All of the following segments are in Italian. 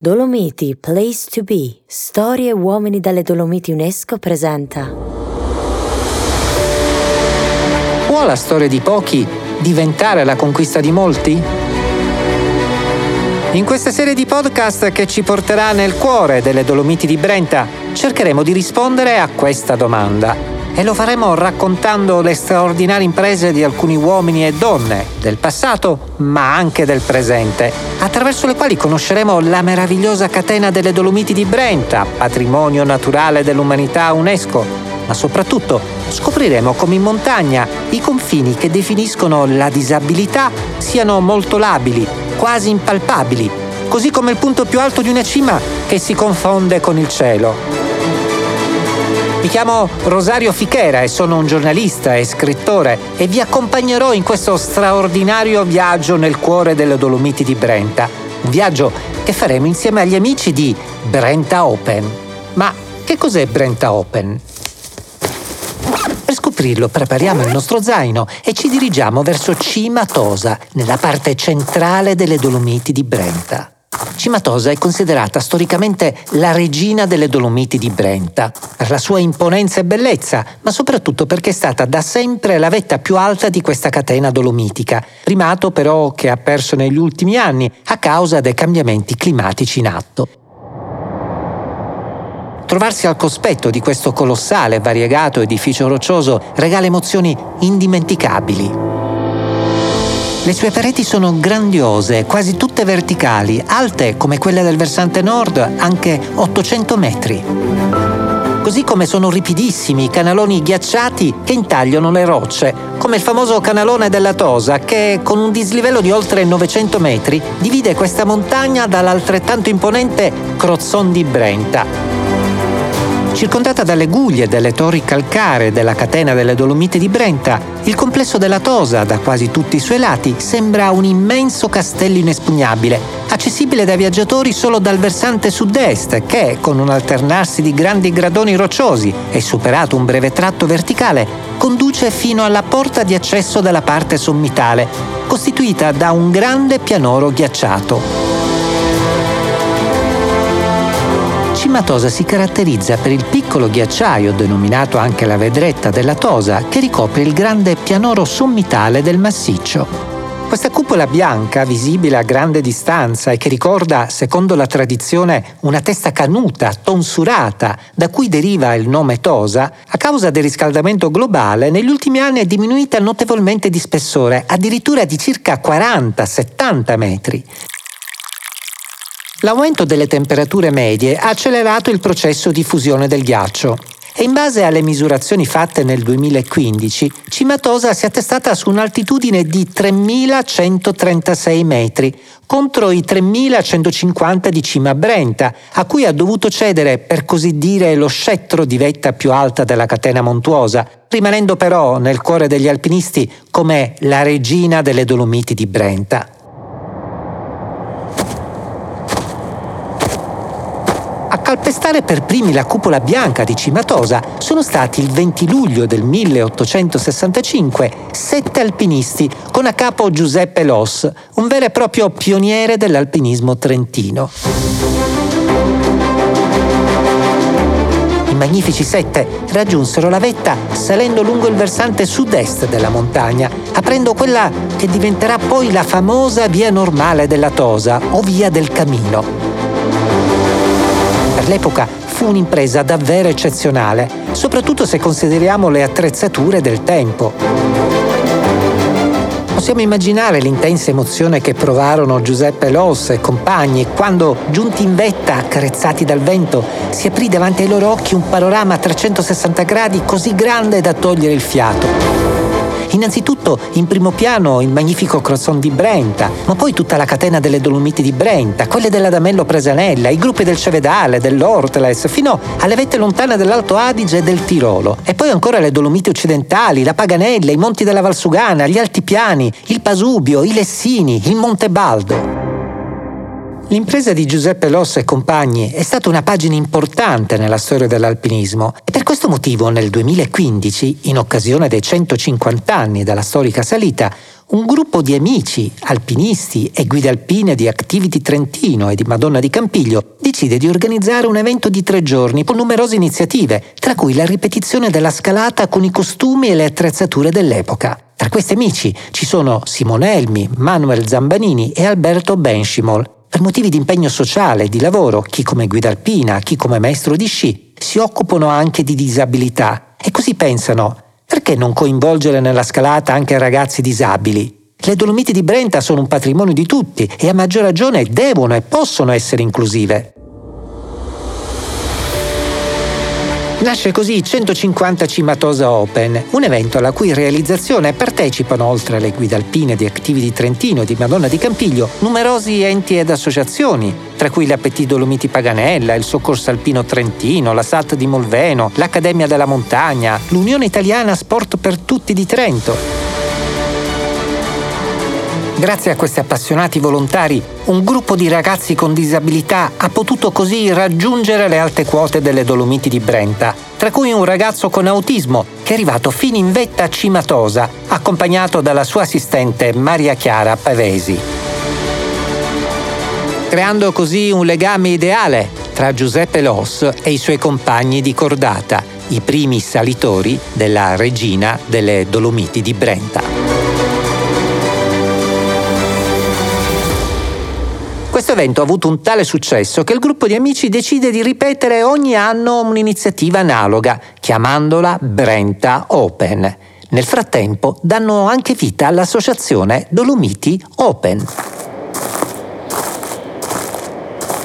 Dolomiti Place to Be Storie uomini dalle Dolomiti UNESCO presenta Può la storia di pochi diventare la conquista di molti? In questa serie di podcast che ci porterà nel cuore delle Dolomiti di Brenta cercheremo di rispondere a questa domanda e lo faremo raccontando le straordinarie imprese di alcuni uomini e donne del passato, ma anche del presente, attraverso le quali conosceremo la meravigliosa catena delle Dolomiti di Brenta, patrimonio naturale dell'umanità UNESCO, ma soprattutto scopriremo come in montagna i confini che definiscono la disabilità siano molto labili, quasi impalpabili, così come il punto più alto di una cima che si confonde con il cielo. Mi chiamo Rosario Fichera e sono un giornalista e scrittore e vi accompagnerò in questo straordinario viaggio nel cuore delle Dolomiti di Brenta. Un viaggio che faremo insieme agli amici di Brenta Open. Ma che cos'è Brenta Open? Per scoprirlo prepariamo il nostro zaino e ci dirigiamo verso Cima Tosa, nella parte centrale delle Dolomiti di Brenta. Cimatosa è considerata storicamente la regina delle Dolomiti di Brenta, per la sua imponenza e bellezza, ma soprattutto perché è stata da sempre la vetta più alta di questa catena dolomitica, primato però che ha perso negli ultimi anni a causa dei cambiamenti climatici in atto. Trovarsi al cospetto di questo colossale variegato edificio roccioso regala emozioni indimenticabili. Le sue pareti sono grandiose, quasi tutte verticali, alte come quelle del versante nord, anche 800 metri. Così come sono ripidissimi i canaloni ghiacciati che intagliano le rocce, come il famoso canalone della Tosa che, con un dislivello di oltre 900 metri, divide questa montagna dall'altrettanto imponente Crozzon di Brenta. Circondata dalle guglie delle torri calcaree della catena delle Dolomiti di Brenta, il complesso della Tosa, da quasi tutti i suoi lati, sembra un immenso castello inespugnabile, accessibile dai viaggiatori solo dal versante sud-est, che, con un alternarsi di grandi gradoni rocciosi e superato un breve tratto verticale, conduce fino alla porta di accesso della parte sommitale, costituita da un grande pianoro ghiacciato. Cimatosa si caratterizza per il piccolo ghiacciaio, denominato anche la vedretta della Tosa, che ricopre il grande pianoro sommitale del massiccio. Questa cupola bianca, visibile a grande distanza e che ricorda, secondo la tradizione, una testa canuta, tonsurata, da cui deriva il nome Tosa, a causa del riscaldamento globale, negli ultimi anni è diminuita notevolmente di spessore, addirittura di circa 40-70 metri. L'aumento delle temperature medie ha accelerato il processo di fusione del ghiaccio e in base alle misurazioni fatte nel 2015, Cimatosa si è attestata su un'altitudine di 3.136 metri contro i 3.150 di Cima Brenta, a cui ha dovuto cedere, per così dire, lo scettro di vetta più alta della catena montuosa, rimanendo però nel cuore degli alpinisti come la regina delle Dolomiti di Brenta. Calpestare per primi la cupola bianca di Cimatosa sono stati il 20 luglio del 1865 sette alpinisti con a capo Giuseppe Loss, un vero e proprio pioniere dell'alpinismo trentino. I magnifici sette raggiunsero la vetta salendo lungo il versante sud-est della montagna, aprendo quella che diventerà poi la famosa via normale della Tosa o via del Camino all'epoca fu un'impresa davvero eccezionale, soprattutto se consideriamo le attrezzature del tempo. Possiamo immaginare l'intensa emozione che provarono Giuseppe Loss e compagni quando, giunti in vetta, accarezzati dal vento, si aprì davanti ai loro occhi un panorama a 360 gradi così grande da togliere il fiato. Innanzitutto in primo piano il magnifico Crozon di Brenta, ma poi tutta la catena delle Dolomiti di Brenta, quelle dell'Adamello Presanella, i gruppi del Cevedale, dell'Ortles, fino alle vette lontane dell'Alto Adige e del Tirolo. E poi ancora le Dolomiti occidentali, la Paganella, i monti della Valsugana, gli Altipiani, il Pasubio, i Lessini, il Monte Baldo. L'impresa di Giuseppe Loss e compagni è stata una pagina importante nella storia dell'alpinismo e per questo motivo nel 2015, in occasione dei 150 anni della storica salita, un gruppo di amici, alpinisti e guide alpine di Activity Trentino e di Madonna di Campiglio decide di organizzare un evento di tre giorni con numerose iniziative, tra cui la ripetizione della scalata con i costumi e le attrezzature dell'epoca. Tra questi amici ci sono Simone Elmi, Manuel Zambanini e Alberto Benchimol. Per motivi di impegno sociale e di lavoro, chi come guida alpina, chi come maestro di sci, si occupano anche di disabilità e così pensano perché non coinvolgere nella scalata anche ragazzi disabili? Le Dolomiti di Brenta sono un patrimonio di tutti e a maggior ragione devono e possono essere inclusive. Nasce così 150 Cimatosa Open, un evento alla cui realizzazione partecipano, oltre alle guide alpine di Activity Trentino e di Madonna di Campiglio, numerosi enti ed associazioni, tra cui l'Appetit Dolomiti Paganella, il Soccorso Alpino Trentino, la SAT di Molveno, l'Accademia della Montagna, l'Unione Italiana Sport per Tutti di Trento. Grazie a questi appassionati volontari, un gruppo di ragazzi con disabilità ha potuto così raggiungere le alte quote delle Dolomiti di Brenta, tra cui un ragazzo con autismo che è arrivato fino in vetta a Cimatosa, accompagnato dalla sua assistente Maria Chiara Pavesi. Creando così un legame ideale tra Giuseppe Loss e i suoi compagni di cordata, i primi salitori della regina delle Dolomiti di Brenta. Questo evento ha avuto un tale successo che il gruppo di amici decide di ripetere ogni anno un'iniziativa analoga, chiamandola Brenta Open. Nel frattempo danno anche vita all'associazione Dolomiti Open.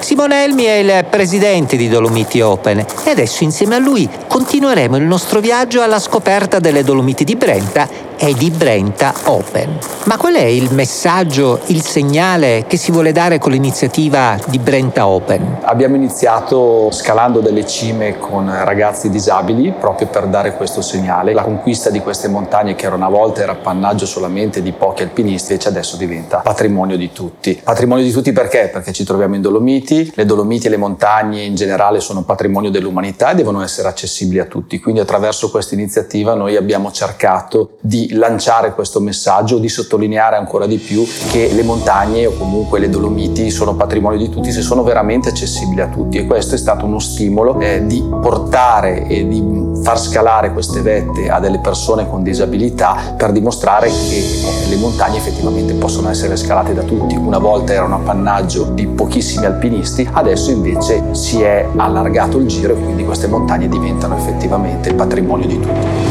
Simone Elmi è il presidente di Dolomiti Open e adesso insieme a lui continueremo il nostro viaggio alla scoperta delle Dolomiti di Brenta è di Brenta Open. Ma qual è il messaggio, il segnale che si vuole dare con l'iniziativa di Brenta Open? Abbiamo iniziato scalando delle cime con ragazzi disabili proprio per dare questo segnale. La conquista di queste montagne che era una volta era appannaggio solamente di pochi alpinisti invece adesso diventa patrimonio di tutti. Patrimonio di tutti perché? Perché ci troviamo in Dolomiti, le Dolomiti e le montagne in generale sono patrimonio dell'umanità e devono essere accessibili a tutti. Quindi attraverso questa iniziativa noi abbiamo cercato di lanciare questo messaggio, di sottolineare ancora di più che le montagne o comunque le Dolomiti sono patrimonio di tutti se sono veramente accessibili a tutti e questo è stato uno stimolo eh, di portare e di far scalare queste vette a delle persone con disabilità per dimostrare che eh, le montagne effettivamente possono essere scalate da tutti. Una volta era un appannaggio di pochissimi alpinisti, adesso invece si è allargato il giro e quindi queste montagne diventano effettivamente patrimonio di tutti.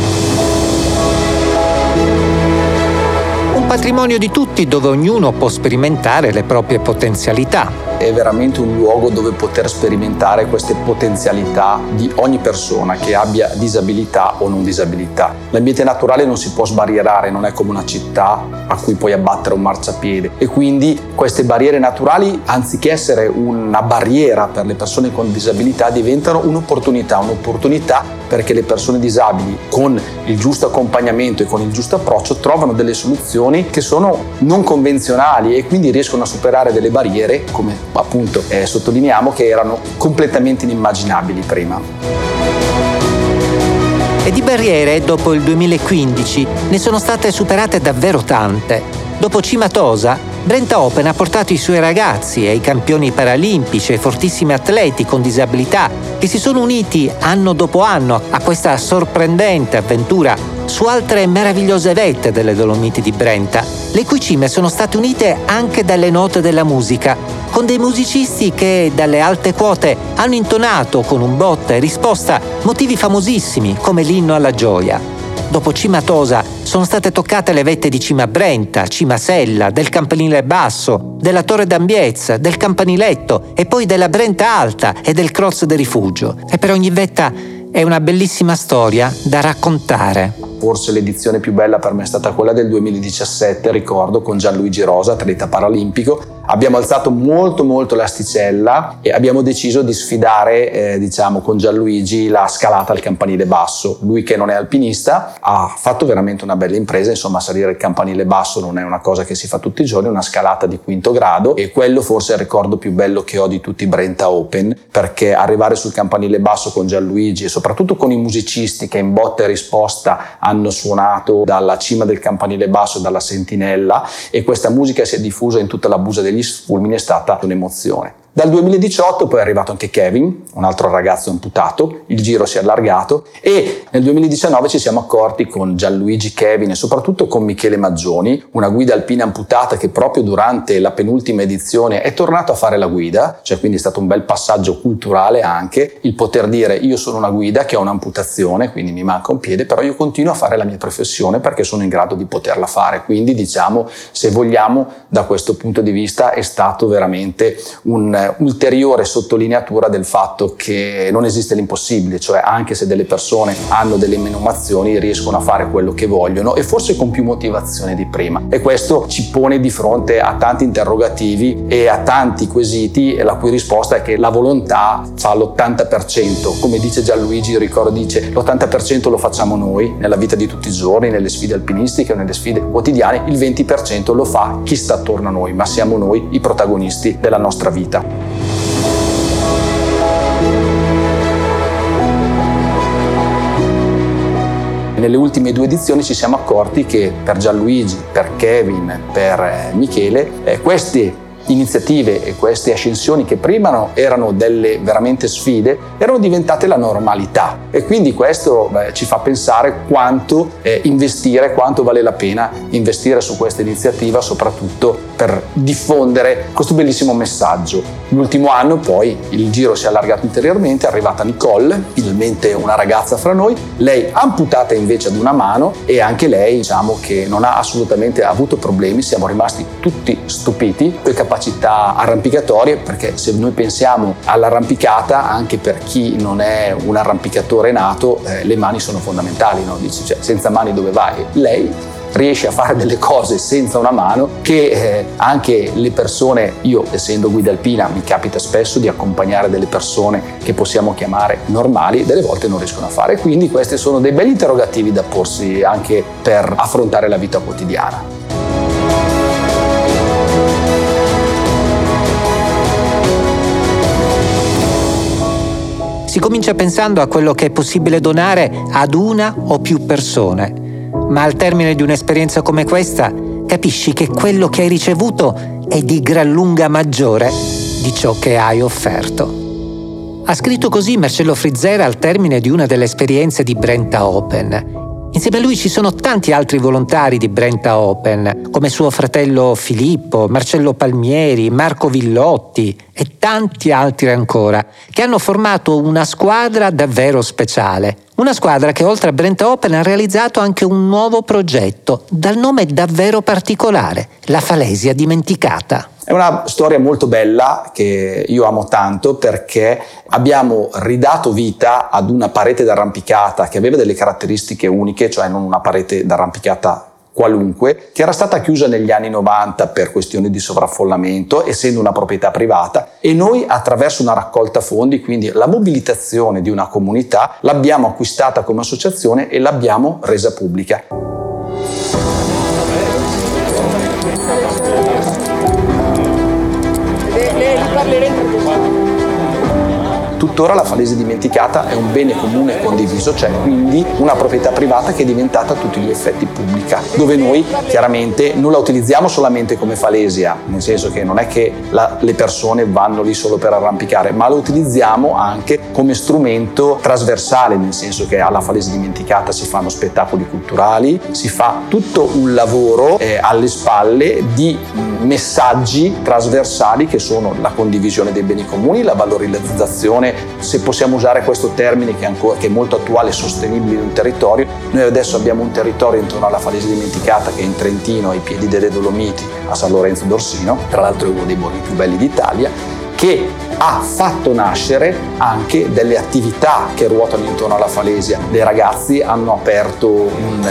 Patrimonio di tutti dove ognuno può sperimentare le proprie potenzialità è veramente un luogo dove poter sperimentare queste potenzialità di ogni persona che abbia disabilità o non disabilità. L'ambiente naturale non si può sbarrierare, non è come una città a cui puoi abbattere un marciapiede e quindi queste barriere naturali, anziché essere una barriera per le persone con disabilità, diventano un'opportunità, un'opportunità perché le persone disabili con il giusto accompagnamento e con il giusto approccio trovano delle soluzioni che sono non convenzionali e quindi riescono a superare delle barriere come appunto eh, sottolineiamo che erano completamente inimmaginabili prima. E di barriere, dopo il 2015, ne sono state superate davvero tante. Dopo Cimatosa, Brenta Open ha portato i suoi ragazzi e i campioni paralimpici e fortissimi atleti con disabilità che si sono uniti anno dopo anno a questa sorprendente avventura su altre meravigliose vette delle Dolomiti di Brenta, le cui cime sono state unite anche dalle note della musica, con dei musicisti che dalle alte quote hanno intonato con un botta e risposta motivi famosissimi come l'inno alla gioia. Dopo Cimatosa sono state toccate le vette di Cima Brenta, Cima Sella, del Campanile Basso, della Torre d'Ambiezza, del Campaniletto e poi della Brenta Alta e del Cross del Rifugio. E per ogni vetta è una bellissima storia da raccontare. Forse l'edizione più bella per me è stata quella del 2017, ricordo, con Gianluigi Rosa, atleta paralimpico. Abbiamo alzato molto molto l'asticella e abbiamo deciso di sfidare, eh, diciamo, con Gianluigi la scalata al campanile basso. Lui che non è alpinista ha fatto veramente una bella impresa, insomma salire il campanile basso non è una cosa che si fa tutti i giorni, una scalata di quinto grado e quello forse è il ricordo più bello che ho di tutti i Brenta Open, perché arrivare sul campanile basso con Gianluigi e soprattutto con i musicisti che in botta e risposta hanno suonato dalla cima del campanile basso, dalla sentinella e questa musica si è diffusa in tutta la busa degli fulmini, è stata un'emozione. Dal 2018 poi è arrivato anche Kevin, un altro ragazzo amputato, il giro si è allargato e nel 2019 ci siamo accorti con Gianluigi Kevin e soprattutto con Michele Maggioni, una guida alpina amputata che proprio durante la penultima edizione è tornato a fare la guida, cioè quindi è stato un bel passaggio culturale anche il poter dire io sono una guida che ho un'amputazione, quindi mi manca un piede, però io continuo a fare la mia professione perché sono in grado di poterla fare. Quindi diciamo, se vogliamo, da questo punto di vista è stato veramente un ulteriore sottolineatura del fatto che non esiste l'impossibile, cioè anche se delle persone hanno delle menomazioni riescono a fare quello che vogliono e forse con più motivazione di prima. E questo ci pone di fronte a tanti interrogativi e a tanti quesiti la cui risposta è che la volontà fa l'80%, come dice Gianluigi, ricordo dice l'80% lo facciamo noi nella vita di tutti i giorni, nelle sfide alpinistiche o nelle sfide quotidiane, il 20% lo fa chi sta attorno a noi, ma siamo noi i protagonisti della nostra vita. Nelle ultime due edizioni ci siamo accorti che per Gianluigi, per Kevin, per eh, Michele, eh, queste iniziative e queste ascensioni che prima erano delle veramente sfide erano diventate la normalità e quindi questo beh, ci fa pensare quanto eh, investire, quanto vale la pena investire su questa iniziativa soprattutto per diffondere questo bellissimo messaggio. L'ultimo anno poi il giro si è allargato ulteriormente, è arrivata Nicole, finalmente una ragazza fra noi, lei amputata invece ad una mano e anche lei diciamo che non ha assolutamente avuto problemi, siamo rimasti tutti stupiti capacità capacità arrampicatorie perché se noi pensiamo all'arrampicata anche per chi non è un arrampicatore nato eh, le mani sono fondamentali, no? Dici, cioè, senza mani dove vai? Lei riesce a fare delle cose senza una mano che eh, anche le persone, io essendo guida alpina mi capita spesso di accompagnare delle persone che possiamo chiamare normali, delle volte non riescono a fare, quindi questi sono dei belli interrogativi da porsi anche per affrontare la vita quotidiana. Si comincia pensando a quello che è possibile donare ad una o più persone, ma al termine di un'esperienza come questa capisci che quello che hai ricevuto è di gran lunga maggiore di ciò che hai offerto. Ha scritto così Marcello Frizzera al termine di una delle esperienze di Brenta Open Insieme a lui ci sono tanti altri volontari di Brenta Open, come suo fratello Filippo, Marcello Palmieri, Marco Villotti e tanti altri ancora, che hanno formato una squadra davvero speciale. Una squadra che oltre a Brenta Open ha realizzato anche un nuovo progetto, dal nome davvero particolare, La Falesia Dimenticata. È una storia molto bella che io amo tanto perché abbiamo ridato vita ad una parete d'arrampicata che aveva delle caratteristiche uniche, cioè non una parete d'arrampicata qualunque, che era stata chiusa negli anni 90 per questioni di sovraffollamento, essendo una proprietà privata, e noi attraverso una raccolta fondi, quindi la mobilitazione di una comunità, l'abbiamo acquistata come associazione e l'abbiamo resa pubblica. Tuttora la falese dimenticata è un bene comune condiviso, cioè quindi una proprietà privata che è diventata a tutti gli effetti pubblica, dove noi chiaramente non la utilizziamo solamente come falesia, nel senso che non è che la, le persone vanno lì solo per arrampicare, ma la utilizziamo anche come strumento trasversale, nel senso che alla falese dimenticata si fanno spettacoli culturali, si fa tutto un lavoro eh, alle spalle di messaggi trasversali che sono la condivisione dei beni comuni, la valorizzazione se possiamo usare questo termine che è, ancora, che è molto attuale e sostenibile in un territorio. Noi adesso abbiamo un territorio intorno alla Falese dimenticata che è in Trentino, ai piedi delle Dolomiti, a San Lorenzo d'Orsino, tra l'altro è uno dei borghi più belli d'Italia, che ha fatto nascere anche delle attività che ruotano intorno alla Falesia. Dei ragazzi hanno aperto un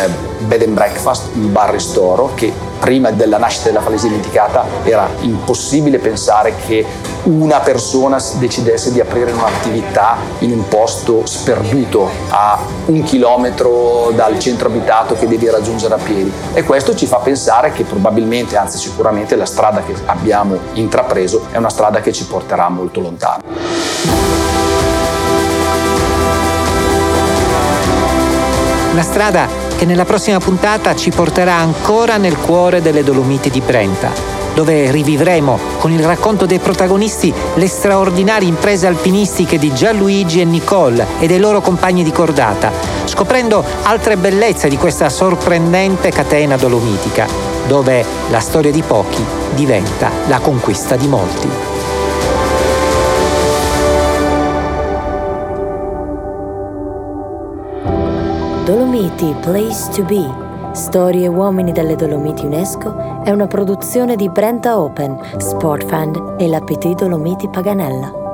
bed and breakfast, un bar ristoro che prima della nascita della Falesia dimenticata era impossibile pensare che una persona decidesse di aprire un'attività in un posto sperduto a un chilometro dal centro abitato che devi raggiungere a piedi e questo ci fa pensare che probabilmente, anzi sicuramente la strada che abbiamo intrapreso è una strada che ci porterà molto lontano. Una strada che nella prossima puntata ci porterà ancora nel cuore delle Dolomiti di Brenta, dove rivivremo con il racconto dei protagonisti le straordinarie imprese alpinistiche di Gianluigi e Nicole e dei loro compagni di cordata, scoprendo altre bellezze di questa sorprendente catena dolomitica, dove la storia di pochi diventa la conquista di molti. Dolomiti Place to Be, Storie uomini delle Dolomiti UNESCO è una produzione di Brenta Open, Sportfund e la Dolomiti Paganella.